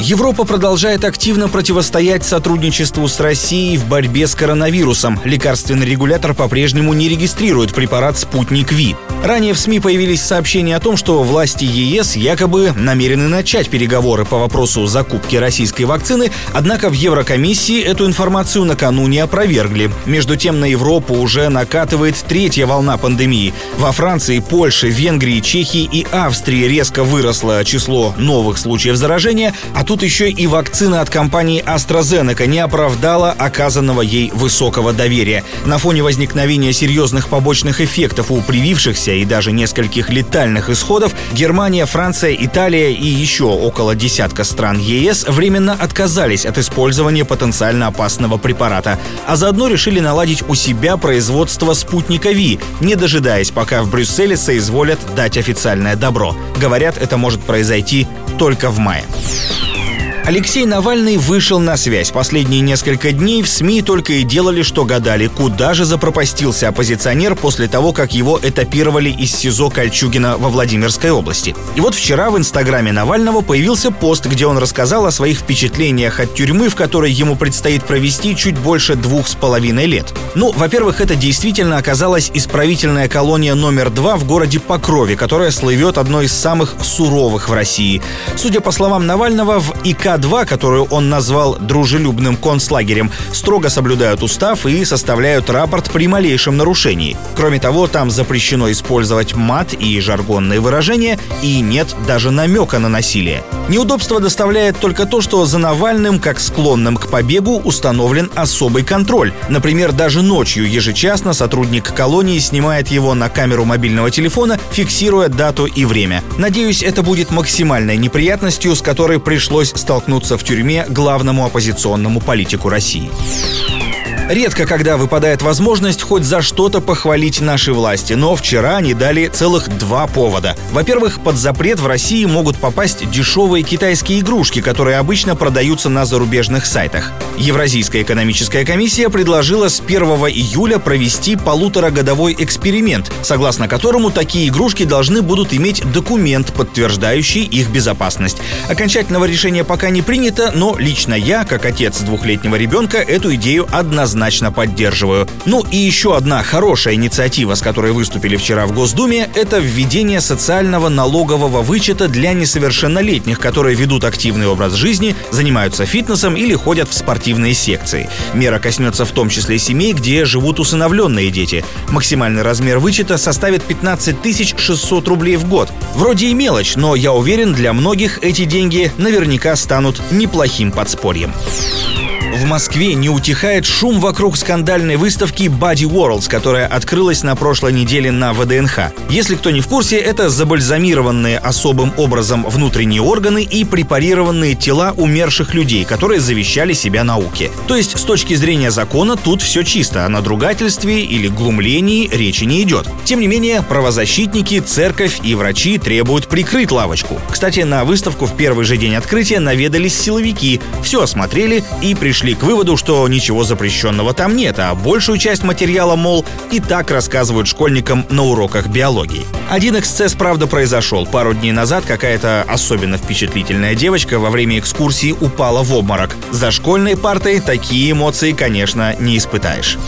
Европа продолжает активно противостоять сотрудничеству с Россией в борьбе с коронавирусом. Лекарственный регулятор по-прежнему не регистрирует препарат «Спутник Ви». Ранее в СМИ появились сообщения о том, что власти ЕС якобы намерены начать переговоры по вопросу закупки российской вакцины, однако в Еврокомиссии эту информацию накануне опровергли. Между тем на Европу уже накатывает третья волна пандемии. Во Франции, Польше, Венгрии, Чехии и Австрии резко выросло число новых случаев заражения, а тут еще и вакцина от компании AstraZeneca не оправдала оказанного ей высокого доверия. На фоне возникновения серьезных побочных эффектов у привившихся и даже нескольких летальных исходов, Германия, Франция, Италия и еще около десятка стран ЕС временно отказались от использования потенциально опасного препарата, а заодно решили наладить у себя производство спутника Ви, не дожидаясь, пока в Брюсселе соизволят дать официальное добро. Говорят, это может произойти только в мае. Алексей Навальный вышел на связь. Последние несколько дней в СМИ только и делали, что гадали, куда же запропастился оппозиционер после того, как его этапировали из СИЗО Кольчугина во Владимирской области. И вот вчера в инстаграме Навального появился пост, где он рассказал о своих впечатлениях от тюрьмы, в которой ему предстоит провести чуть больше двух с половиной лет. Ну, во-первых, это действительно оказалась исправительная колония номер два в городе Покрове, которая слывет одной из самых суровых в России. Судя по словам Навального, в ИК к-2, которую он назвал дружелюбным концлагерем, строго соблюдают устав и составляют рапорт при малейшем нарушении. Кроме того, там запрещено использовать мат и жаргонные выражения, и нет даже намека на насилие. Неудобство доставляет только то, что за Навальным, как склонным к побегу, установлен особый контроль. Например, даже ночью ежечасно сотрудник колонии снимает его на камеру мобильного телефона, фиксируя дату и время. Надеюсь, это будет максимальной неприятностью, с которой пришлось столкнуться столкнуться в тюрьме главному оппозиционному политику России. Редко когда выпадает возможность хоть за что-то похвалить наши власти, но вчера они дали целых два повода. Во-первых, под запрет в России могут попасть дешевые китайские игрушки, которые обычно продаются на зарубежных сайтах. Евразийская экономическая комиссия предложила с 1 июля провести полуторагодовой эксперимент, согласно которому такие игрушки должны будут иметь документ, подтверждающий их безопасность. Окончательного решения пока не принято, но лично я, как отец двухлетнего ребенка, эту идею однозначно однозначно поддерживаю. Ну и еще одна хорошая инициатива, с которой выступили вчера в Госдуме, это введение социального налогового вычета для несовершеннолетних, которые ведут активный образ жизни, занимаются фитнесом или ходят в спортивные секции. Мера коснется в том числе семей, где живут усыновленные дети. Максимальный размер вычета составит 15 600 рублей в год. Вроде и мелочь, но я уверен, для многих эти деньги наверняка станут неплохим подспорьем. В Москве не утихает шум вокруг скандальной выставки Body Worlds, которая открылась на прошлой неделе на ВДНХ. Если кто не в курсе, это забальзамированные особым образом внутренние органы и препарированные тела умерших людей, которые завещали себя науке. То есть, с точки зрения закона, тут все чисто, о надругательстве или глумлении речи не идет. Тем не менее, правозащитники, церковь и врачи требуют прикрыть лавочку. Кстати, на выставку в первый же день открытия наведались силовики, все осмотрели и пришли пришли к выводу, что ничего запрещенного там нет, а большую часть материала, мол, и так рассказывают школьникам на уроках биологии. Один эксцесс, правда, произошел. Пару дней назад какая-то особенно впечатлительная девочка во время экскурсии упала в обморок. За школьной партой такие эмоции, конечно, не испытаешь.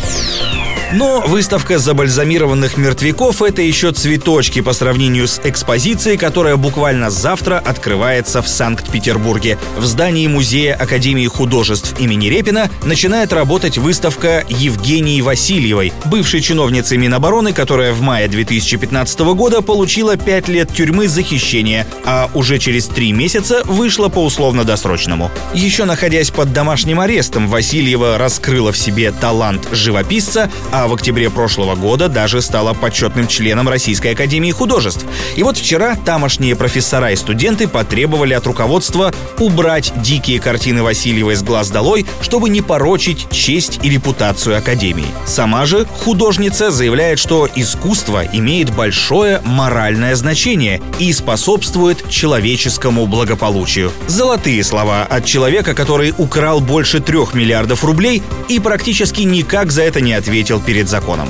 Но выставка забальзамированных мертвяков — это еще цветочки по сравнению с экспозицией, которая буквально завтра открывается в Санкт-Петербурге. В здании Музея Академии художеств имени Репина начинает работать выставка Евгении Васильевой, бывшей чиновницы Минобороны, которая в мае 2015 года получила 5 лет тюрьмы за хищение, а уже через 3 месяца вышла по условно-досрочному. Еще находясь под домашним арестом, Васильева раскрыла в себе талант живописца, а а в октябре прошлого года даже стала почетным членом Российской Академии Художеств. И вот вчера тамошние профессора и студенты потребовали от руководства убрать дикие картины Васильева из глаз долой, чтобы не порочить честь и репутацию Академии. Сама же художница заявляет, что искусство имеет большое моральное значение и способствует человеческому благополучию. Золотые слова от человека, который украл больше трех миллиардов рублей и практически никак за это не ответил перед законом.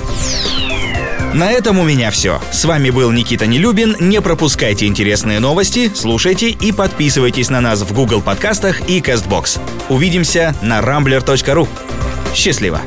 На этом у меня все. С вами был Никита Нелюбин. Не пропускайте интересные новости, слушайте и подписывайтесь на нас в Google подкастах и CastBox. Увидимся на rambler.ru. Счастливо!